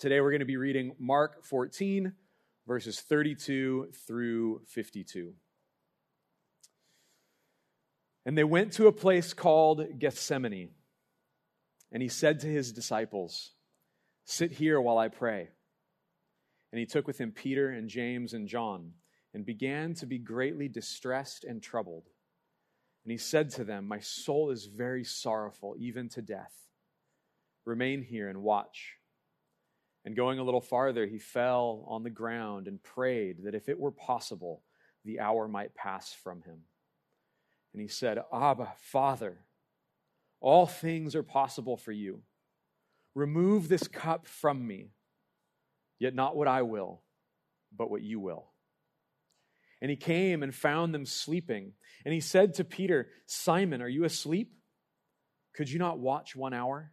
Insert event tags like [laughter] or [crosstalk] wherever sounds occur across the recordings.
Today we're going to be reading Mark 14, verses 32 through 52. And they went to a place called Gethsemane. And he said to his disciples, Sit here while I pray. And he took with him Peter and James and John and began to be greatly distressed and troubled. And he said to them, My soul is very sorrowful, even to death. Remain here and watch. And going a little farther, he fell on the ground and prayed that if it were possible, the hour might pass from him. And he said, Abba, Father, all things are possible for you. Remove this cup from me, yet not what I will, but what you will. And he came and found them sleeping. And he said to Peter, Simon, are you asleep? Could you not watch one hour?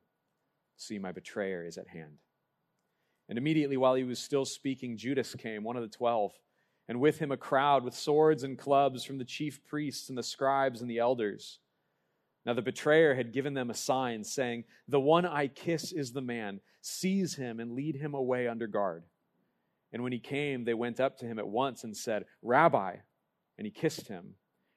See, my betrayer is at hand. And immediately while he was still speaking, Judas came, one of the twelve, and with him a crowd with swords and clubs from the chief priests and the scribes and the elders. Now the betrayer had given them a sign, saying, The one I kiss is the man. Seize him and lead him away under guard. And when he came, they went up to him at once and said, Rabbi, and he kissed him.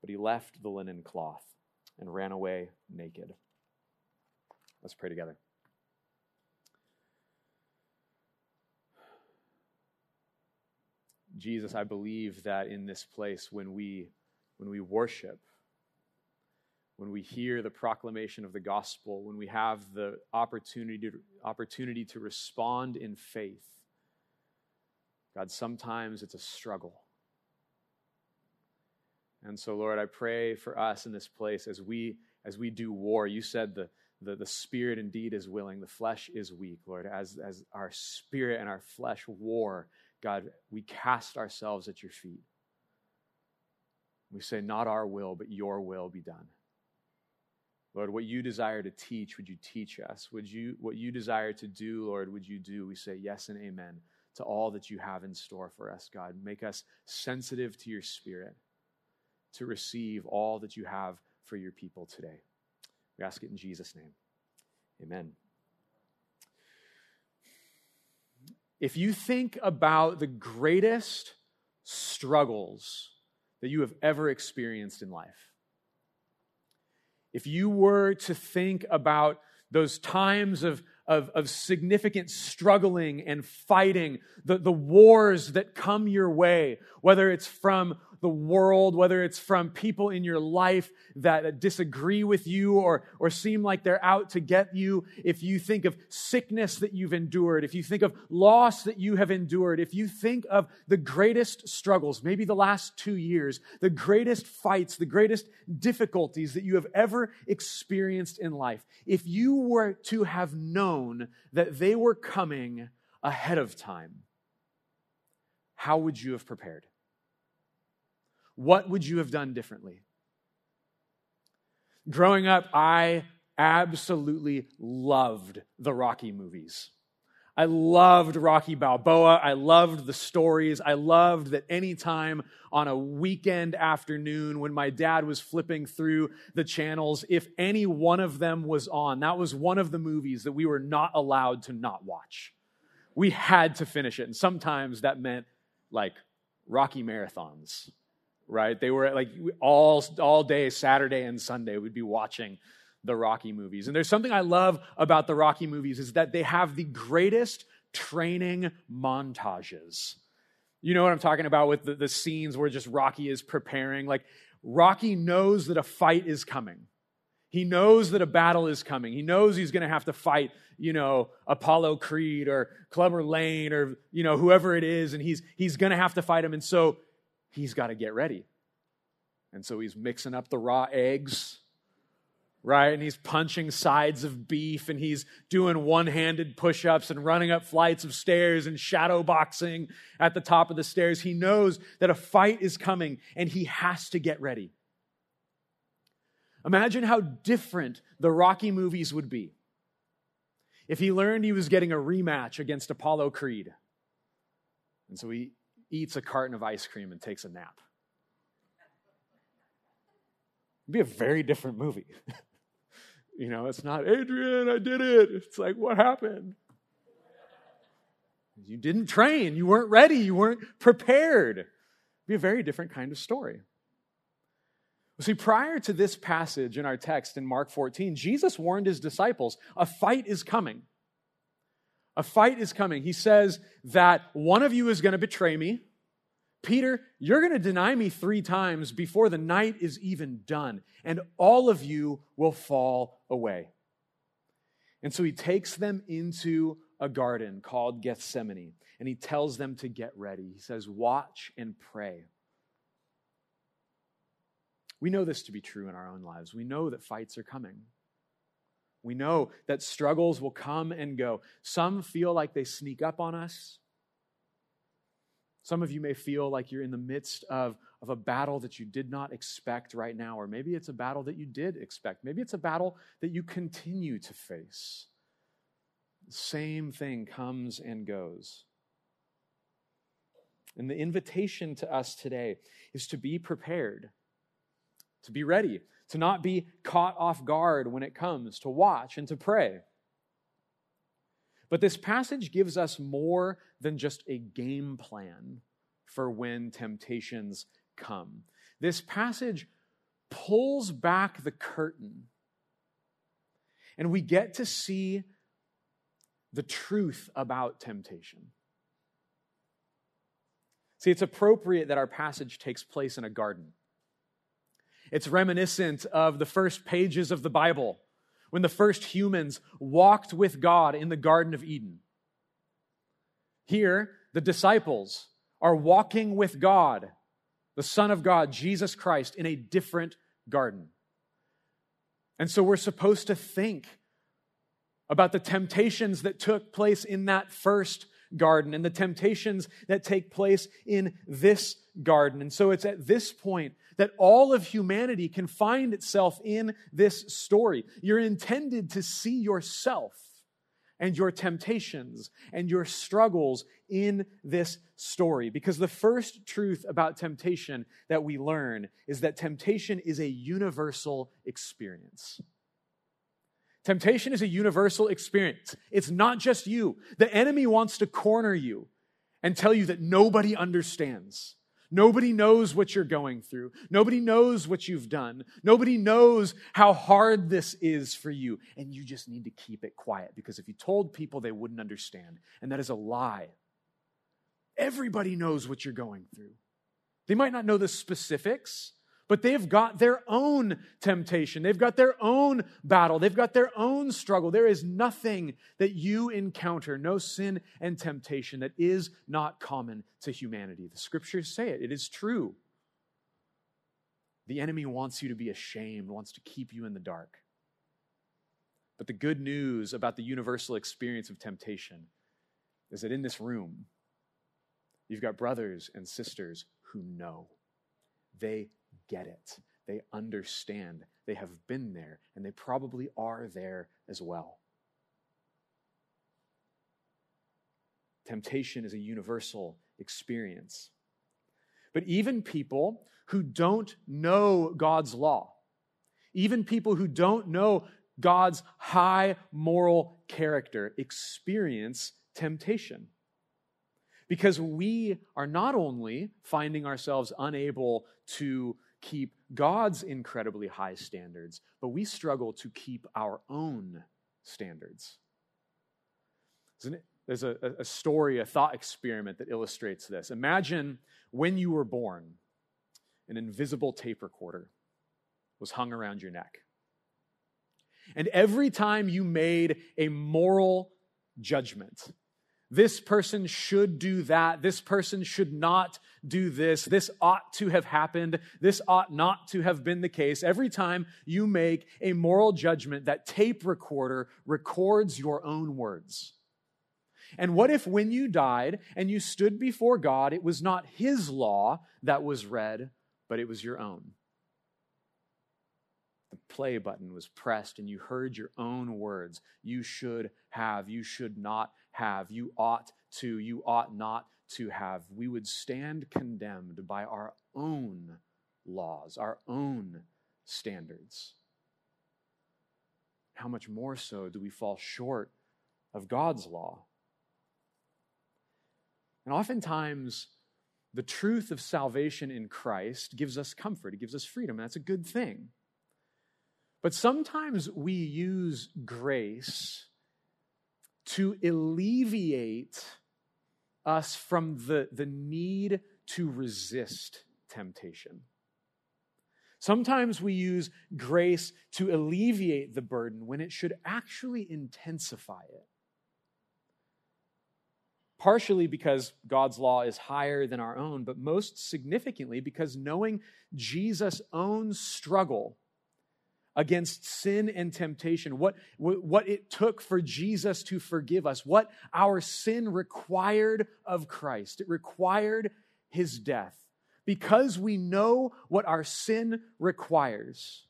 but he left the linen cloth and ran away naked. Let's pray together. Jesus, I believe that in this place when we when we worship, when we hear the proclamation of the gospel, when we have the opportunity to, opportunity to respond in faith, God, sometimes it's a struggle. And so, Lord, I pray for us in this place as we as we do war. You said the the, the spirit indeed is willing, the flesh is weak, Lord. As as our spirit and our flesh war, God, we cast ourselves at your feet. We say, Not our will, but your will be done. Lord, what you desire to teach, would you teach us? Would you what you desire to do, Lord, would you do? We say yes and amen to all that you have in store for us, God. Make us sensitive to your spirit to receive all that you have for your people today. We ask it in Jesus' name. Amen. If you think about the greatest struggles that you have ever experienced in life, if you were to think about those times of, of, of, significant struggling and fighting, the, the wars that come your way, whether it's from the world, whether it's from people in your life that disagree with you or, or seem like they're out to get you, if you think of sickness that you've endured, if you think of loss that you have endured, if you think of the greatest struggles, maybe the last two years, the greatest fights, the greatest difficulties that you have ever experienced in life, if you were to have known that they were coming ahead of time, how would you have prepared? What would you have done differently? Growing up, I absolutely loved the Rocky movies. I loved Rocky Balboa. I loved the stories. I loved that anytime on a weekend afternoon when my dad was flipping through the channels, if any one of them was on, that was one of the movies that we were not allowed to not watch. We had to finish it. And sometimes that meant like Rocky marathons right? They were like all, all day, Saturday and Sunday, We'd be watching the Rocky movies. And there's something I love about the Rocky movies is that they have the greatest training montages. You know what I'm talking about with the, the scenes where just Rocky is preparing? Like, Rocky knows that a fight is coming. He knows that a battle is coming. He knows he's going to have to fight, you know, Apollo Creed or Clubber Lang or, you know, whoever it is. And he's, he's going to have to fight him. And so he's got to get ready. And so he's mixing up the raw eggs, right? And he's punching sides of beef and he's doing one handed push ups and running up flights of stairs and shadow boxing at the top of the stairs. He knows that a fight is coming and he has to get ready. Imagine how different the Rocky movies would be if he learned he was getting a rematch against Apollo Creed. And so he eats a carton of ice cream and takes a nap. It'd be a very different movie. [laughs] you know, it's not, Adrian, I did it. It's like, what happened? You didn't train. You weren't ready. You weren't prepared. It'd be a very different kind of story. See, prior to this passage in our text in Mark 14, Jesus warned his disciples a fight is coming. A fight is coming. He says that one of you is going to betray me. Peter, you're going to deny me three times before the night is even done, and all of you will fall away. And so he takes them into a garden called Gethsemane, and he tells them to get ready. He says, Watch and pray. We know this to be true in our own lives. We know that fights are coming. We know that struggles will come and go. Some feel like they sneak up on us. Some of you may feel like you're in the midst of, of a battle that you did not expect right now, or maybe it's a battle that you did expect. Maybe it's a battle that you continue to face. The same thing comes and goes. And the invitation to us today is to be prepared to be ready, to not be caught off guard when it comes, to watch and to pray. But this passage gives us more than just a game plan for when temptations come. This passage pulls back the curtain, and we get to see the truth about temptation. See, it's appropriate that our passage takes place in a garden. It's reminiscent of the first pages of the Bible when the first humans walked with God in the Garden of Eden. Here, the disciples are walking with God, the Son of God, Jesus Christ, in a different garden. And so we're supposed to think about the temptations that took place in that first garden and the temptations that take place in this garden. And so it's at this point that all of humanity can find itself in this story. You're intended to see yourself and your temptations and your struggles in this story. Because the first truth about temptation that we learn is that temptation is a universal experience. Temptation is a universal experience. It's not just you. The enemy wants to corner you and tell you that nobody understands. Nobody knows what you're going through. Nobody knows what you've done. Nobody knows how hard this is for you. And you just need to keep it quiet because if you told people, they wouldn't understand. And that is a lie. Everybody knows what you're going through. They might not know the specifics, but they've got their own temptation. They've got their own battle. They've got their own struggle. There is nothing that you encounter, no sin and temptation, that is not common to humanity. The scriptures say it, it is true. The enemy wants you to be ashamed, wants to keep you in the dark. But the good news about the universal experience of temptation is that in this room, you've got brothers and sisters who know. They get it. They understand. They have been there, and they probably are there as well. Temptation is a universal experience. But even people who don't know God's law, even people who don't know God's high moral character, experience temptation. Because we are not only finding ourselves unable to keep God's incredibly high standards, but we struggle to keep our own standards. There's a, a story, a thought experiment that illustrates this. Imagine when you were born, an invisible tape recorder was hung around your neck. And every time you made a moral judgment, this person should do that. This person should not do this. This ought to have happened. This ought not to have been the case. Every time you make a moral judgment, that tape recorder records your own words. And what if when you died and you stood before God, it was not His law that was read, but it was your own? The play button was pressed and you heard your own words. You should have, you should not have, you ought to, you ought not to have. We would stand condemned by our own laws, our own standards. How much more so do we fall short of God's law? And oftentimes, the truth of salvation in Christ gives us comfort, it gives us freedom, and that's a good thing. But sometimes we use grace to alleviate us from the, the need to resist temptation. Sometimes we use grace to alleviate the burden when it should actually intensify it. Partially because God's law is higher than our own, but most significantly because knowing Jesus' own struggle against sin and temptation, what, what it took for Jesus to forgive us, what our sin required of Christ. It required his death. Because we know what our sin requires,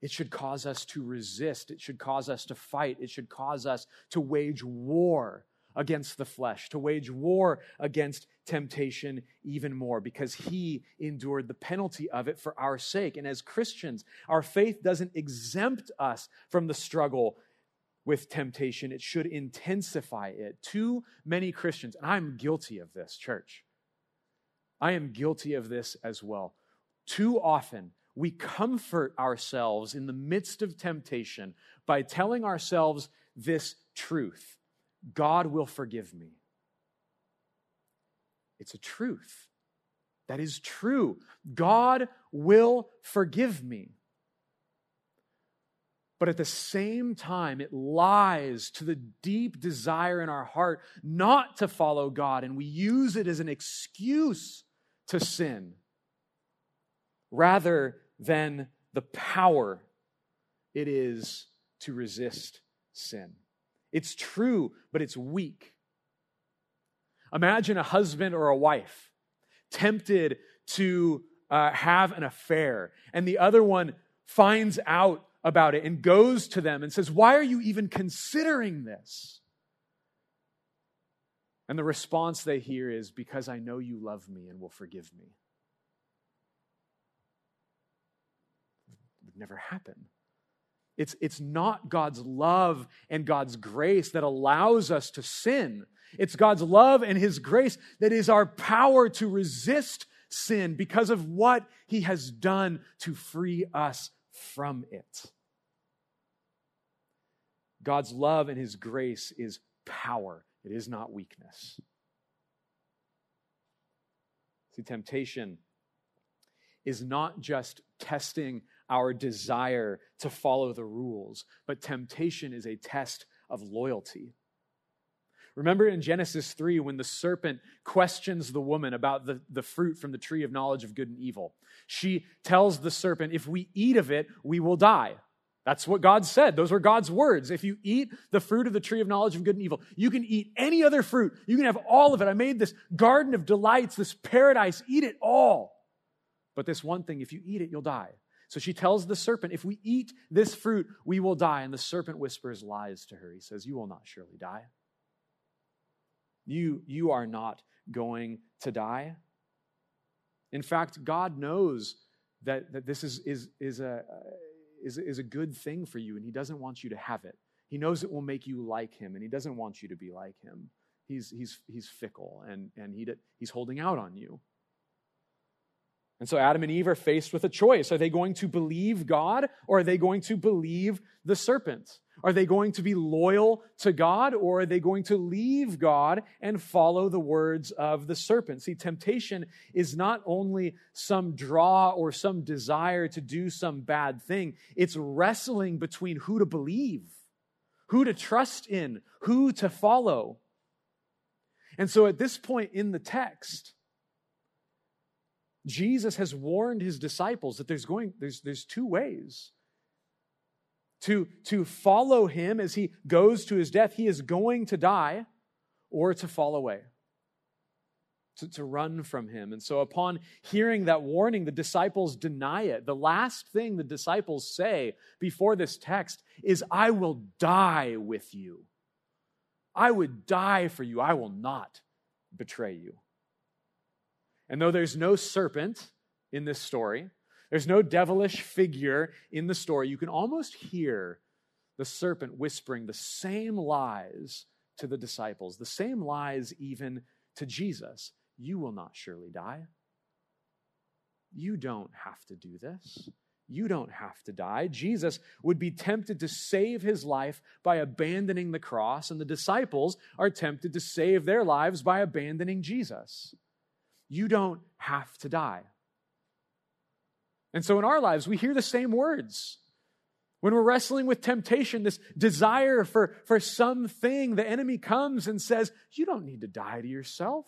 it should cause us to resist. It should cause us to fight. It should cause us to wage war against the flesh, to wage war against temptation even more because he endured the penalty of it for our sake. And as Christians, our faith doesn't exempt us from the struggle with temptation, it should intensify it. Too many Christians, and I'm guilty of this, church. I am guilty of this as well. Too often, we comfort ourselves in the midst of temptation by telling ourselves this truth God will forgive me. It's a truth. That is true. God will forgive me. But at the same time, it lies to the deep desire in our heart not to follow God, and we use it as an excuse to sin rather than the power it is to resist sin. It's true, but it's weak. Imagine a husband or a wife tempted to uh, have an affair, and the other one finds out about it and goes to them and says, Why are you even considering this? And the response they hear is, Because I know you love me and will forgive me. It would never happen. It's, it's not God's love and God's grace that allows us to sin. It's God's love and His grace that is our power to resist sin because of what He has done to free us from it. God's love and His grace is power, it is not weakness. See, temptation is not just testing our desire to follow the rules, but temptation is a test of loyalty. Remember in Genesis 3 when the serpent questions the woman about the, the fruit from the tree of knowledge of good and evil? She tells the serpent, If we eat of it, we will die. That's what God said. Those were God's words. If you eat the fruit of the tree of knowledge of good and evil, you can eat any other fruit. You can have all of it. I made this garden of delights, this paradise. Eat it all. But this one thing, if you eat it, you'll die. So she tells the serpent, If we eat this fruit, we will die. And the serpent whispers lies to her. He says, You will not surely die. You, you are not going to die. In fact, God knows that, that this is, is, is, a, is, is a good thing for you, and He doesn't want you to have it. He knows it will make you like Him, and He doesn't want you to be like Him. He's, he's, he's fickle, and, and he, he's holding out on you. And so Adam and Eve are faced with a choice. Are they going to believe God or are they going to believe the serpent? Are they going to be loyal to God or are they going to leave God and follow the words of the serpent? See, temptation is not only some draw or some desire to do some bad thing, it's wrestling between who to believe, who to trust in, who to follow. And so at this point in the text, Jesus has warned his disciples that there's going there's there's two ways to to follow him as he goes to his death. He is going to die or to fall away to, to run from him. And so upon hearing that warning the disciples deny it. The last thing the disciples say before this text is i will die with you. I would die for you. I will not betray you and though there's no serpent in this story, there's no devilish figure in the story, you can almost hear the serpent whispering the same lies to the disciples, the same lies even to Jesus. You will not surely die. You don't have to do this. You don't have to die. Jesus would be tempted to save his life by abandoning the cross, and the disciples are tempted to save their lives by abandoning Jesus. You don't have to die. And so in our lives, we hear the same words. When we're wrestling with temptation, this desire for, for something, the enemy comes and says, You don't need to die to yourself.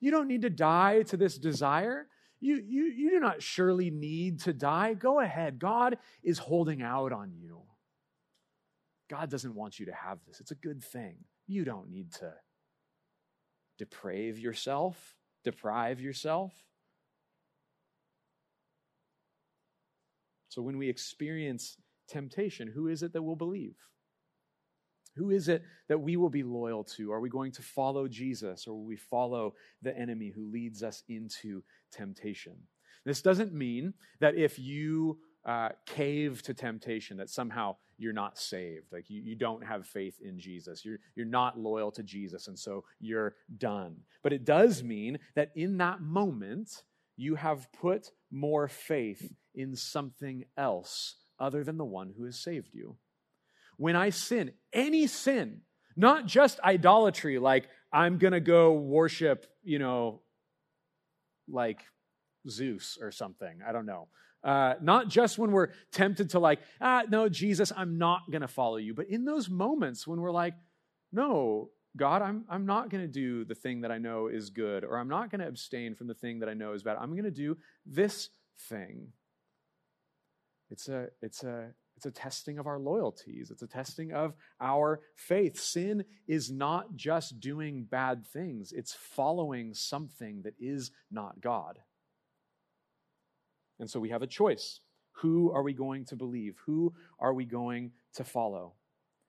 You don't need to die to this desire. You, you, you do not surely need to die. Go ahead. God is holding out on you. God doesn't want you to have this. It's a good thing. You don't need to deprave yourself deprive yourself. So when we experience temptation, who is it that will believe? Who is it that we will be loyal to? Are we going to follow Jesus or will we follow the enemy who leads us into temptation? This doesn't mean that if you uh, cave to temptation, that somehow you're not saved. Like you, you don't have faith in Jesus. You're, you're not loyal to Jesus, and so you're done. But it does mean that in that moment, you have put more faith in something else other than the one who has saved you. When I sin, any sin, not just idolatry, like I'm going to go worship, you know, like Zeus or something. I don't know. Uh, not just when we're tempted to, like, ah, no, Jesus, I'm not going to follow you. But in those moments when we're like, no, God, I'm, I'm not going to do the thing that I know is good, or I'm not going to abstain from the thing that I know is bad. I'm going to do this thing. It's a, it's, a, it's a testing of our loyalties, it's a testing of our faith. Sin is not just doing bad things, it's following something that is not God. And so we have a choice. Who are we going to believe? Who are we going to follow?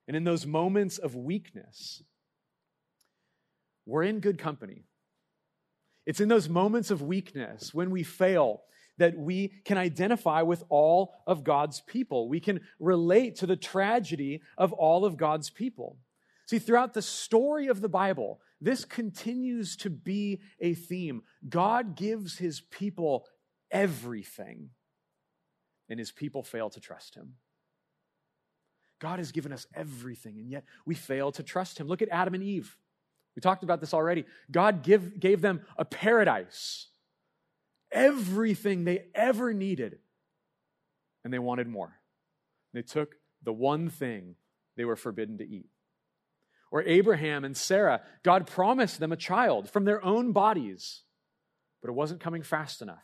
And in those moments of weakness, we're in good company. It's in those moments of weakness when we fail that we can identify with all of God's people. We can relate to the tragedy of all of God's people. See, throughout the story of the Bible, this continues to be a theme. God gives his people everything, and his people fail to trust him. God has given us everything, and yet we fail to trust him. Look at Adam and Eve. We talked about this already. God give, gave them a paradise, everything they ever needed, and they wanted more. They took the one thing they were forbidden to eat. Or Abraham and Sarah, God promised them a child from their own bodies, but it wasn't coming fast enough.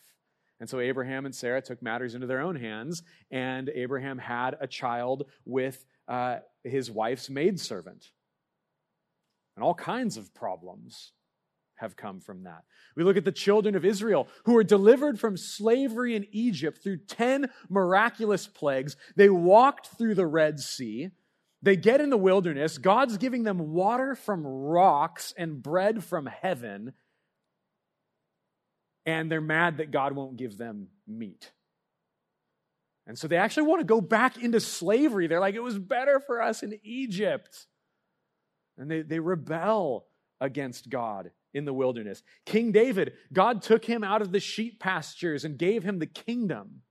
And so Abraham and Sarah took matters into their own hands, and Abraham had a child with uh, his wife's maidservant. And all kinds of problems have come from that. We look at the children of Israel who were delivered from slavery in Egypt through 10 miraculous plagues. They walked through the Red Sea. They get in the wilderness. God's giving them water from rocks and bread from heaven and they're mad that God won't give them meat. And so they actually want to go back into slavery. They're like, it was better for us in Egypt. And they, they rebel against God in the wilderness. King David, God took him out of the sheep pastures and gave him the kingdom.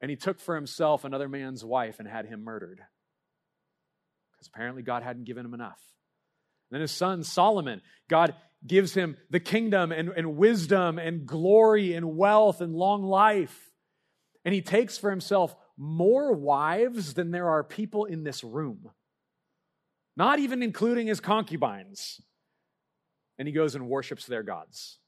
And he took for himself another man's wife and had him murdered. Because apparently God hadn't given him enough. And then his son Solomon, God gives him the kingdom and, and wisdom and glory and wealth and long life. And he takes for himself more wives than there are people in this room, not even including his concubines. And he goes and worships their gods.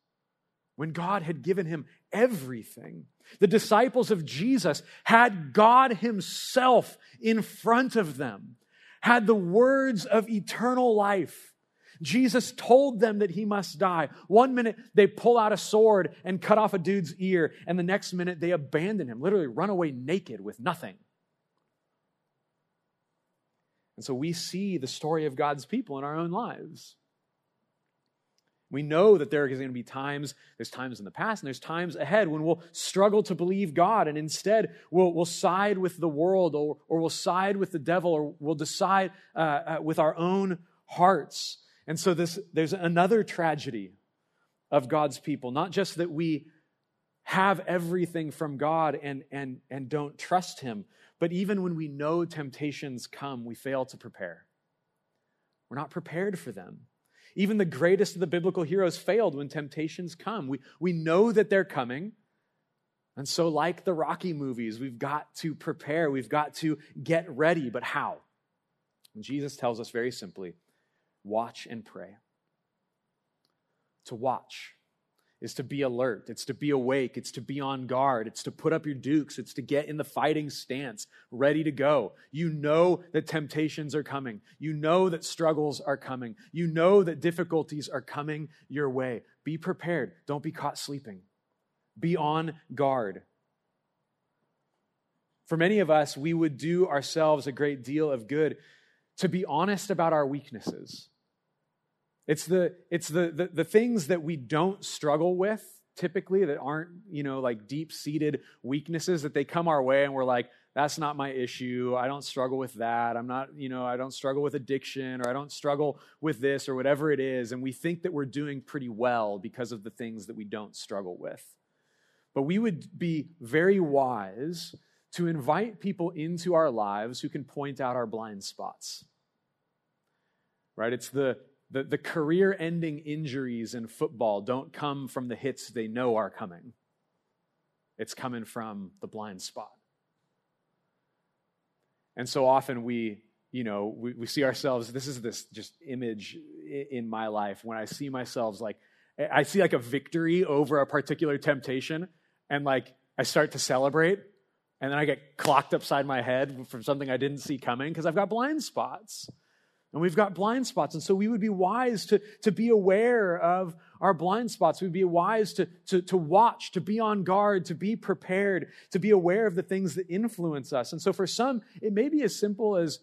When God had given him everything, the disciples of Jesus had God Himself in front of them, had the words of eternal life. Jesus told them that he must die. One minute they pull out a sword and cut off a dude's ear, and the next minute they abandon him, literally run away naked with nothing. And so we see the story of God's people in our own lives. We know that there are going to be times, there's times in the past and there's times ahead when we'll struggle to believe God and instead we'll, we'll side with the world or, or we'll side with the devil or we'll decide uh, uh, with our own hearts. And so this, there's another tragedy of God's people, not just that we have everything from God and, and, and don't trust Him, but even when we know temptations come, we fail to prepare. We're not prepared for them. Even the greatest of the biblical heroes failed when temptations come. We, we know that they're coming. And so, like the Rocky movies, we've got to prepare, we've got to get ready. But how? And Jesus tells us very simply watch and pray. To watch is to be alert, it's to be awake, it's to be on guard, it's to put up your dukes, it's to get in the fighting stance, ready to go. You know that temptations are coming, you know that struggles are coming, you know that difficulties are coming your way. Be prepared, don't be caught sleeping. Be on guard. For many of us, we would do ourselves a great deal of good to be honest about our weaknesses it's the, it's the, the, the things that we don't struggle with typically that aren't, you know, like deep seated weaknesses that they come our way and we're like, that's not my issue. I don't struggle with that. I'm not, you know, I don't struggle with addiction or I don't struggle with this or whatever it is. And we think that we're doing pretty well because of the things that we don't struggle with. But we would be very wise to invite people into our lives who can point out our blind spots. Right? It's the the, the career ending injuries in football don't come from the hits they know are coming, it's coming from the blind spot. And so often we, you know, we, we see ourselves, this is this just image in my life when I see myself like, I see like a victory over a particular temptation and like I start to celebrate and then I get clocked upside my head from something I didn't see coming because I've got blind spots. And we've got blind spots. And so we would be wise to, to be aware of our blind spots. We'd be wise to, to, to watch, to be on guard, to be prepared, to be aware of the things that influence us. And so for some, it may be as simple as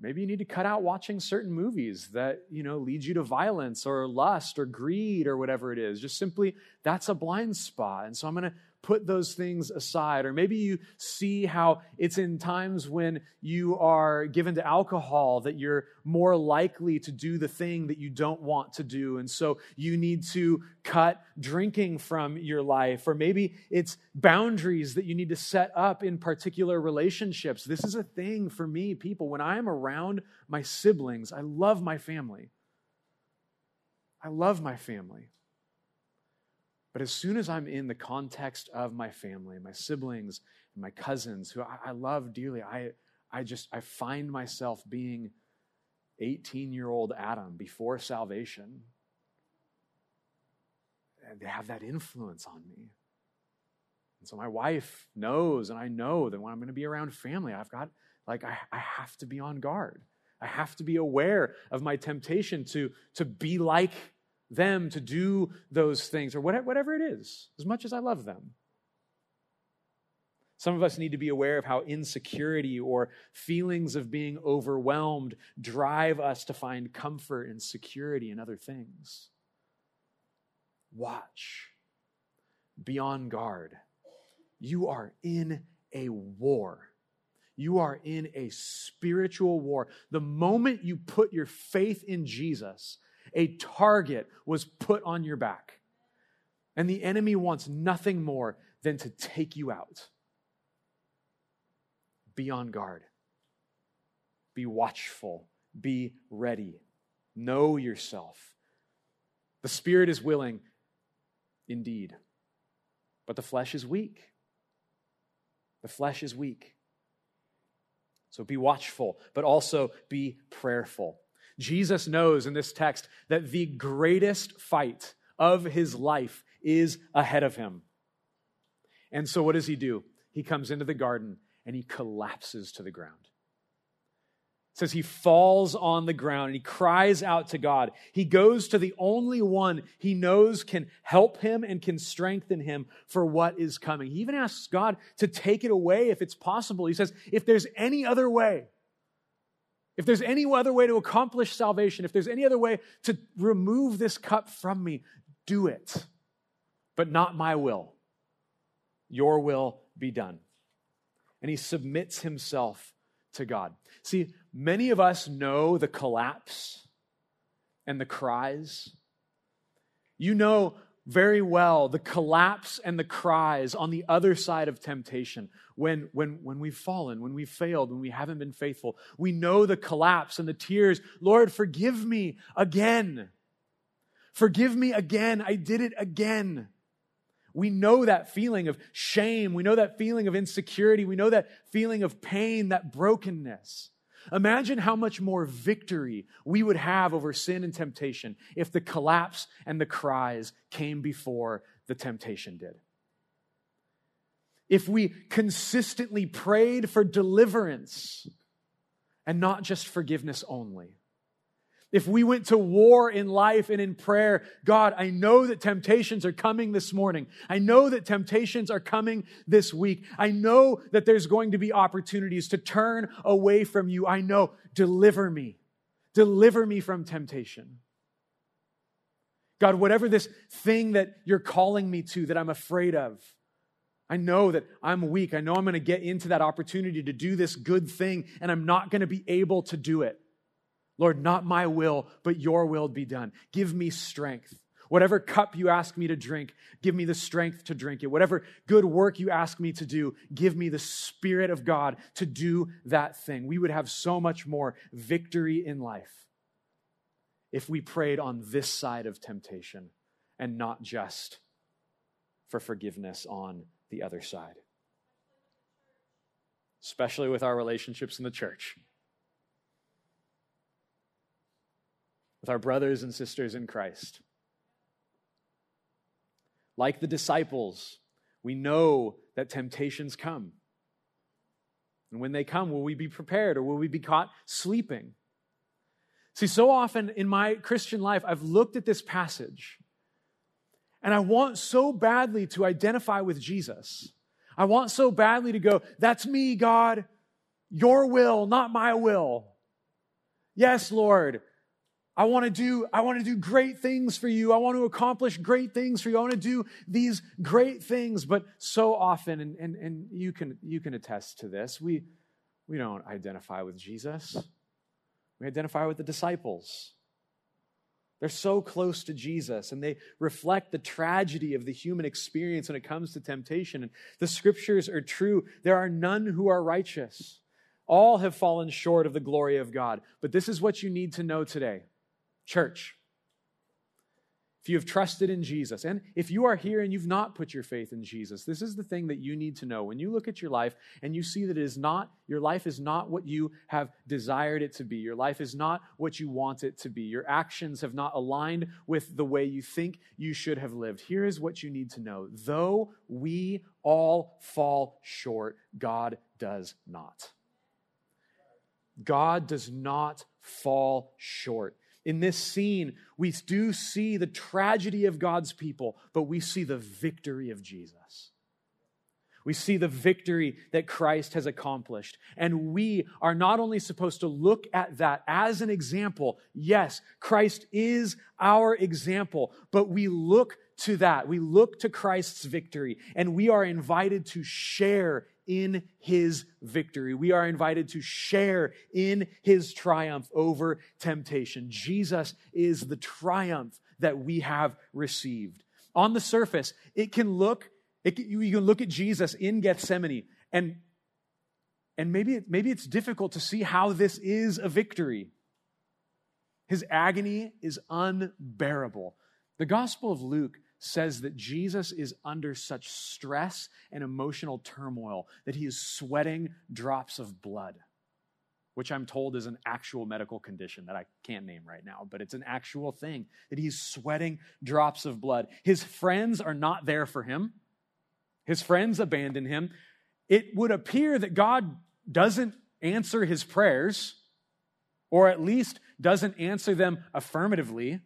maybe you need to cut out watching certain movies that, you know, lead you to violence or lust or greed or whatever it is. Just simply, that's a blind spot. And so I'm going to put those things aside. Or maybe you see how it's in times when you are given to alcohol that you're more likely to do the thing that you don't want to do. And so you need to cut drinking from your life. Or maybe it's boundaries that you need to set up in particular relationships. This is a thing for me, people. When I am around my siblings, I love my family. I love my family. But as soon as I'm in the context of my family, my siblings, and my cousins, who I, I love dearly, I, I just I find myself being 18 year old Adam before salvation. And they have that influence on me. And so my wife knows, and I know that when I'm going to be around family, I've got, like, I, I have to be on guard. I have to be aware of my temptation to, to be like them to do those things or whatever it is, as much as I love them. Some of us need to be aware of how insecurity or feelings of being overwhelmed drive us to find comfort and security in other things. Watch. Be on guard. You are in a war. You are in a spiritual war. The moment you put your faith in Jesus, a target was put on your back. And the enemy wants nothing more than to take you out. Be on guard. Be watchful. Be ready. Know yourself. The spirit is willing, indeed, but the flesh is weak. The flesh is weak. So be watchful, but also be prayerful. Jesus knows in this text that the greatest fight of his life is ahead of him. And so what does he do? He comes into the garden and he collapses to the ground. It says he falls on the ground and he cries out to God. He goes to the only one he knows can help him and can strengthen him for what is coming. He even asks God to take it away if it's possible. He says, if there's any other way, if there's any other way to accomplish salvation, if there's any other way to remove this cup from me, do it. But not my will. Your will be done. And he submits himself to God. See, many of us know the collapse and the cries. You know very well the collapse and the cries on the other side of temptation when, when, when we've fallen, when we've failed, when we haven't been faithful. We know the collapse and the tears. Lord, forgive me again. Forgive me again. I did it again. We know that feeling of shame. We know that feeling of insecurity. We know that feeling of pain, that brokenness. Imagine how much more victory we would have over sin and temptation if the collapse and the cries came before the temptation did. If we consistently prayed for deliverance and not just forgiveness only if we went to war in life and in prayer, God, I know that temptations are coming this morning. I know that temptations are coming this week. I know that there's going to be opportunities to turn away from you. I know, deliver me. Deliver me from temptation. God, whatever this thing that you're calling me to that I'm afraid of, I know that I'm weak. I know I'm going to get into that opportunity to do this good thing, and I'm not going to be able to do it. Lord, not my will, but your will be done. Give me strength. Whatever cup you ask me to drink, give me the strength to drink it. Whatever good work you ask me to do, give me the Spirit of God to do that thing. We would have so much more victory in life if we prayed on this side of temptation and not just for forgiveness on the other side, especially with our relationships in the church. With our brothers and sisters in Christ. Like the disciples, we know that temptations come. And when they come, will we be prepared or will we be caught sleeping? See, so often in my Christian life, I've looked at this passage and I want so badly to identify with Jesus. I want so badly to go, that's me, God. Your will, not my will. Yes, Lord, I want to do, I want to do great things for you. I want to accomplish great things for you. I want to do these great things. But so often, and, and, and you can you can attest to this, we we don't identify with Jesus. We identify with the disciples. They're so close to Jesus and they reflect the tragedy of the human experience when it comes to temptation. And the scriptures are true. There are none who are righteous. All have fallen short of the glory of God. But this is what you need to know today Church, if you have trusted in Jesus, and if you are here and you've not put your faith in Jesus, this is the thing that you need to know. When you look at your life and you see that it is not, your life is not what you have desired it to be, your life is not what you want it to be, your actions have not aligned with the way you think you should have lived, here is what you need to know. Though we all fall short, God does not. God does not fall short in this scene, we do see the tragedy of God's people, but we see the victory of Jesus. We see the victory that Christ has accomplished. And we are not only supposed to look at that as an example. Yes, Christ is our example, but we look to that. We look to Christ's victory and we are invited to share in his victory. We are invited to share in his triumph over temptation. Jesus is the triumph that we have received. On the surface, it can look, it can, you can look at Jesus in Gethsemane and, and maybe, maybe it's difficult to see how this is a victory. His agony is unbearable. The Gospel of Luke says that Jesus is under such stress and emotional turmoil that he is sweating drops of blood, which I'm told is an actual medical condition that I can't name right now, but it's an actual thing that he's sweating drops of blood. His friends are not there for him, his friends abandon him. It would appear that God doesn't answer his prayers, or at least doesn't answer them affirmatively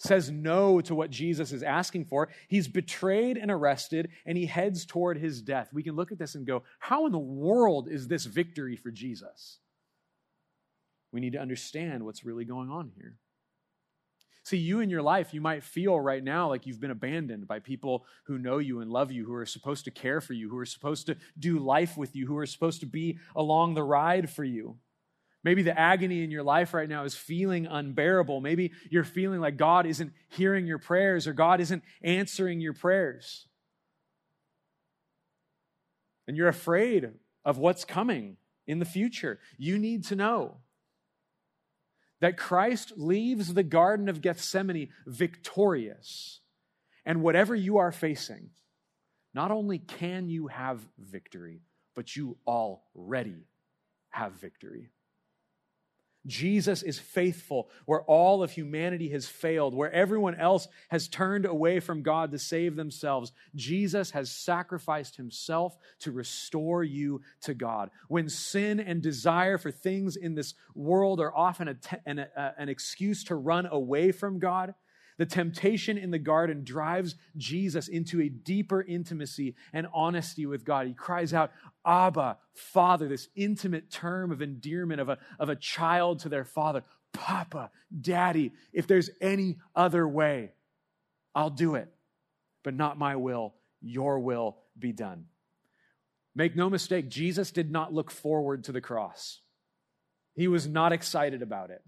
says no to what Jesus is asking for. He's betrayed and arrested, and he heads toward his death. We can look at this and go, how in the world is this victory for Jesus? We need to understand what's really going on here. See, you in your life, you might feel right now like you've been abandoned by people who know you and love you, who are supposed to care for you, who are supposed to do life with you, who are supposed to be along the ride for you. Maybe the agony in your life right now is feeling unbearable. Maybe you're feeling like God isn't hearing your prayers or God isn't answering your prayers. And you're afraid of what's coming in the future. You need to know that Christ leaves the Garden of Gethsemane victorious. And whatever you are facing, not only can you have victory, but you already have victory. Jesus is faithful where all of humanity has failed, where everyone else has turned away from God to save themselves. Jesus has sacrificed himself to restore you to God. When sin and desire for things in this world are often a an, a, an excuse to run away from God, the temptation in the garden drives Jesus into a deeper intimacy and honesty with God. He cries out, Abba, Father, this intimate term of endearment of a, of a child to their father. Papa, Daddy, if there's any other way, I'll do it. But not my will, your will be done. Make no mistake, Jesus did not look forward to the cross. He was not excited about it.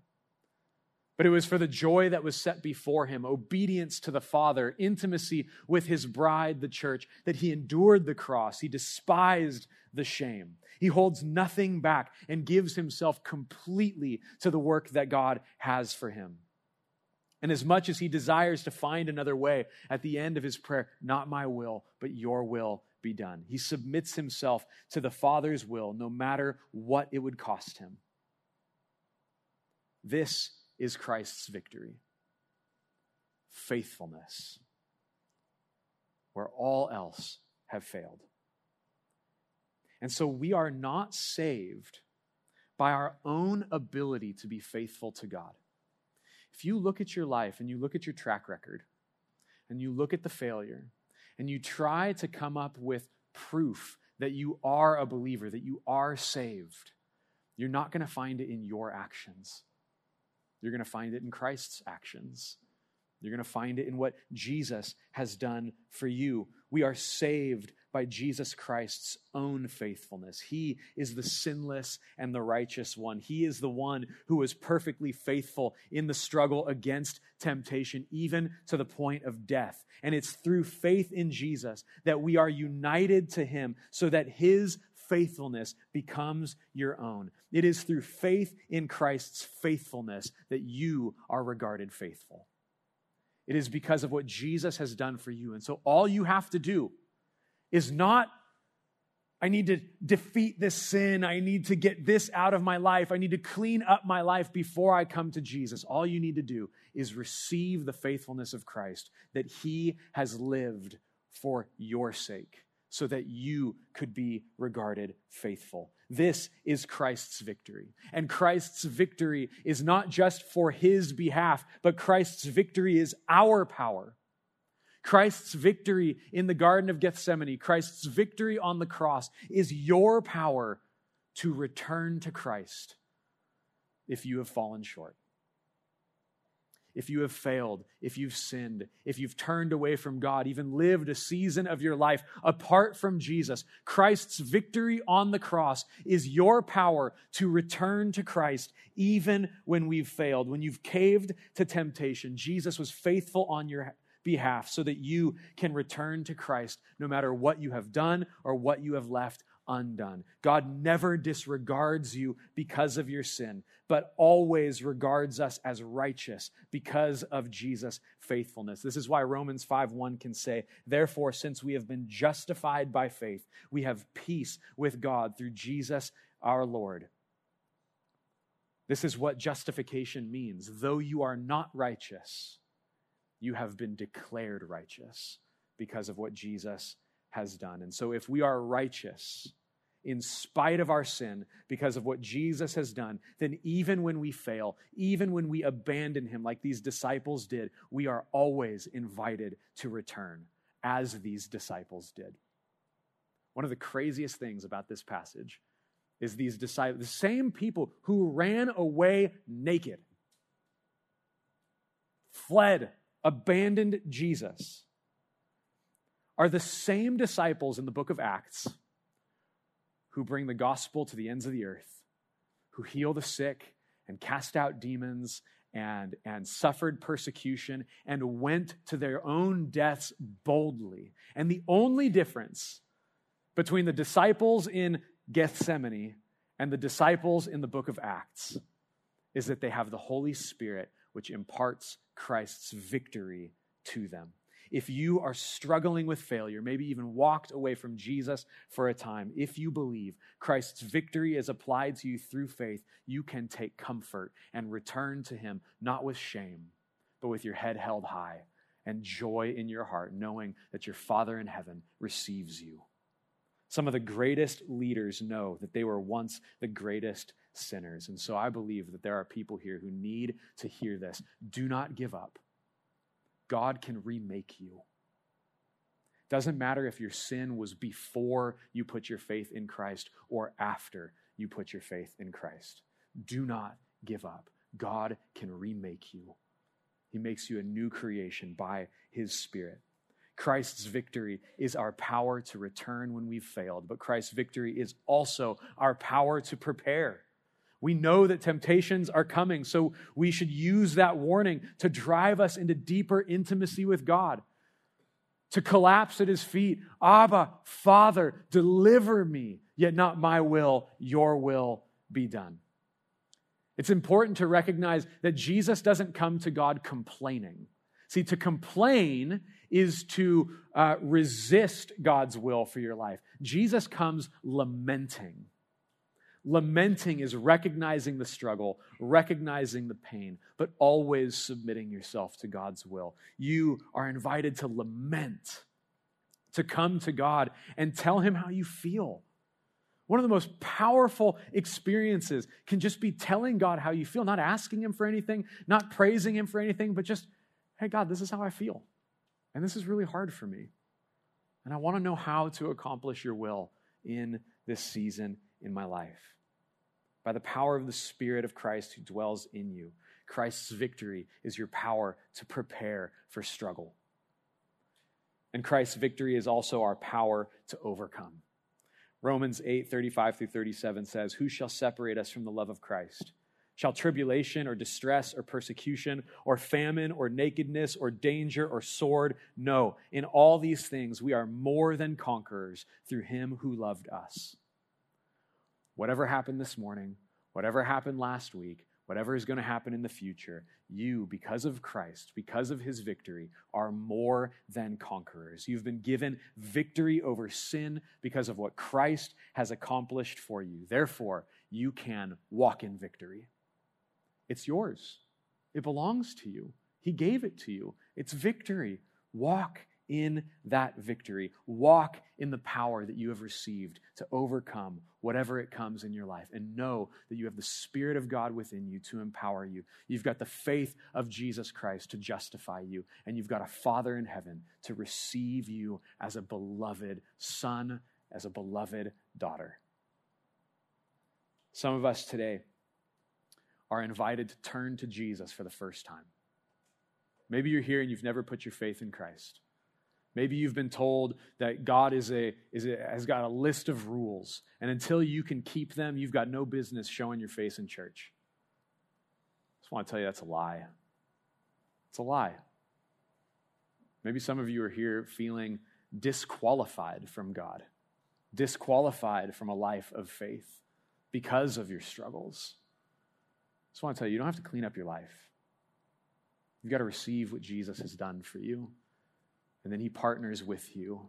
But it was for the joy that was set before him, obedience to the Father, intimacy with his bride, the church, that he endured the cross. He despised the shame. He holds nothing back and gives himself completely to the work that God has for him. And as much as he desires to find another way, at the end of his prayer, not my will, but your will be done. He submits himself to the Father's will, no matter what it would cost him. This is Christ's victory faithfulness, where all else have failed. And so we are not saved by our own ability to be faithful to God. If you look at your life and you look at your track record and you look at the failure and you try to come up with proof that you are a believer, that you are saved, you're not going to find it in your actions. You're going to find it in Christ's actions. You're going to find it in what Jesus has done for you. We are saved by Jesus Christ's own faithfulness. He is the sinless and the righteous one. He is the one who was perfectly faithful in the struggle against temptation, even to the point of death. And it's through faith in Jesus that we are united to Him so that His faithfulness becomes your own. It is through faith in Christ's faithfulness that you are regarded faithful. It is because of what Jesus has done for you. And so all you have to do is not, I need to defeat this sin. I need to get this out of my life. I need to clean up my life before I come to Jesus. All you need to do is receive the faithfulness of Christ that he has lived for your sake so that you could be regarded faithful. This is Christ's victory. And Christ's victory is not just for his behalf, but Christ's victory is our power. Christ's victory in the Garden of Gethsemane, Christ's victory on the cross is your power to return to Christ if you have fallen short. If you have failed, if you've sinned, if you've turned away from God, even lived a season of your life apart from Jesus, Christ's victory on the cross is your power to return to Christ even when we've failed. When you've caved to temptation, Jesus was faithful on your behalf so that you can return to Christ no matter what you have done or what you have left undone. God never disregards you because of your sin, but always regards us as righteous because of Jesus' faithfulness. This is why Romans 5 1 can say, Therefore, since we have been justified by faith, we have peace with God through Jesus our Lord. This is what justification means. Though you are not righteous, you have been declared righteous because of what Jesus has done. And so, if we are righteous in spite of our sin because of what Jesus has done, then even when we fail, even when we abandon Him like these disciples did, we are always invited to return as these disciples did. One of the craziest things about this passage is these disciples, the same people who ran away naked, fled, abandoned Jesus are the same disciples in the book of Acts who bring the gospel to the ends of the earth, who heal the sick and cast out demons and, and suffered persecution and went to their own deaths boldly. And the only difference between the disciples in Gethsemane and the disciples in the book of Acts is that they have the Holy Spirit, which imparts Christ's victory to them if you are struggling with failure, maybe even walked away from Jesus for a time, if you believe Christ's victory is applied to you through faith, you can take comfort and return to Him, not with shame, but with your head held high and joy in your heart, knowing that your Father in heaven receives you. Some of the greatest leaders know that they were once the greatest sinners. And so I believe that there are people here who need to hear this. Do not give up. God can remake you. Doesn't matter if your sin was before you put your faith in Christ or after you put your faith in Christ. Do not give up. God can remake you. He makes you a new creation by His Spirit. Christ's victory is our power to return when we've failed, but Christ's victory is also our power to prepare. We know that temptations are coming, so we should use that warning to drive us into deeper intimacy with God, to collapse at his feet. Abba, Father, deliver me, yet not my will, your will be done. It's important to recognize that Jesus doesn't come to God complaining. See, to complain is to uh, resist God's will for your life. Jesus comes lamenting. Lamenting is recognizing the struggle, recognizing the pain, but always submitting yourself to God's will. You are invited to lament, to come to God and tell Him how you feel. One of the most powerful experiences can just be telling God how you feel, not asking Him for anything, not praising Him for anything, but just, hey, God, this is how I feel. And this is really hard for me. And I want to know how to accomplish your will in this season in my life. By the power of the Spirit of Christ who dwells in you, Christ's victory is your power to prepare for struggle. And Christ's victory is also our power to overcome. Romans 8, 35 through 37 says, Who shall separate us from the love of Christ? Shall tribulation or distress or persecution or famine or nakedness or danger or sword? No, in all these things we are more than conquerors through him who loved us. Whatever happened this morning, whatever happened last week, whatever is going to happen in the future, you, because of Christ, because of his victory, are more than conquerors. You've been given victory over sin because of what Christ has accomplished for you. Therefore, you can walk in victory. It's yours, it belongs to you. He gave it to you. It's victory. Walk in that victory. Walk in the power that you have received to overcome whatever it comes in your life. And know that you have the Spirit of God within you to empower you. You've got the faith of Jesus Christ to justify you. And you've got a Father in heaven to receive you as a beloved son, as a beloved daughter. Some of us today are invited to turn to Jesus for the first time. Maybe you're here and you've never put your faith in Christ. Maybe you've been told that God is a, is a, has got a list of rules, and until you can keep them, you've got no business showing your face in church. I just want to tell you that's a lie. It's a lie. Maybe some of you are here feeling disqualified from God, disqualified from a life of faith because of your struggles. I just want to tell you, you don't have to clean up your life. You've got to receive what Jesus has done for you. And then he partners with you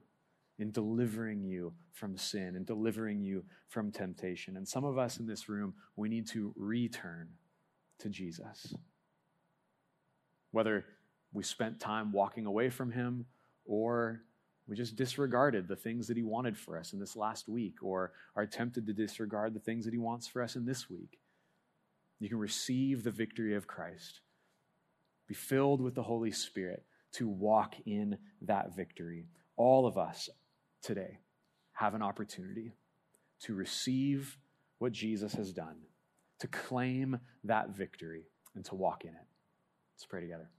in delivering you from sin and delivering you from temptation. And some of us in this room, we need to return to Jesus. Whether we spent time walking away from him or we just disregarded the things that he wanted for us in this last week or are tempted to disregard the things that he wants for us in this week. You can receive the victory of Christ, be filled with the Holy Spirit to walk in that victory. All of us today have an opportunity to receive what Jesus has done, to claim that victory, and to walk in it. Let's pray together.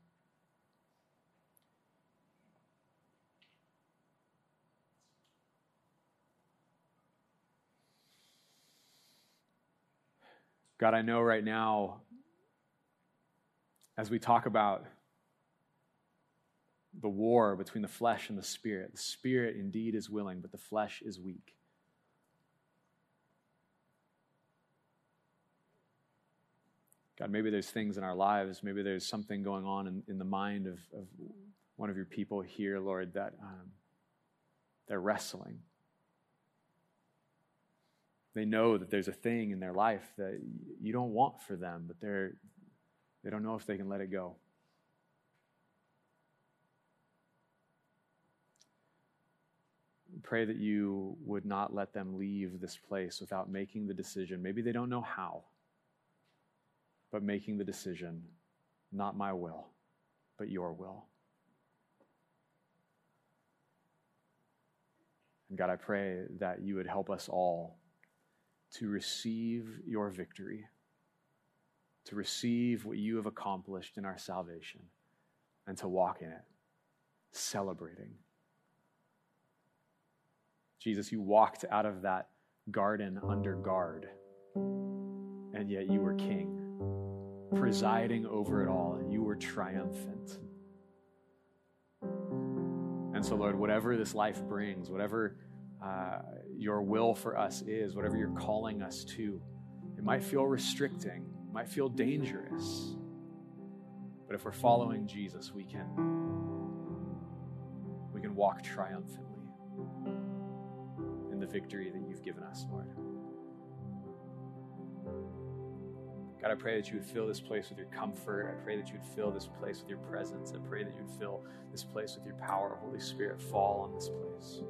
God, I know right now, as we talk about the war between the flesh and the spirit. The spirit indeed is willing, but the flesh is weak. God, maybe there's things in our lives, maybe there's something going on in, in the mind of, of one of your people here, Lord, that um, they're wrestling. They know that there's a thing in their life that you don't want for them, but they're, they don't know if they can let it go. Pray that you would not let them leave this place without making the decision. Maybe they don't know how, but making the decision, not my will, but your will. And God, I pray that you would help us all to receive your victory, to receive what you have accomplished in our salvation, and to walk in it, celebrating Jesus, you walked out of that garden under guard, and yet you were king, presiding over it all, and you were triumphant. And so, Lord, whatever this life brings, whatever uh, your will for us is, whatever you're calling us to, it might feel restricting, might feel dangerous. But if we're following Jesus, we can we can walk triumphantly the victory that you've given us, Lord. God, I pray that you would fill this place with your comfort. I pray that you would fill this place with your presence. I pray that you would fill this place with your power. Holy Spirit, fall on this place.